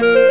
Música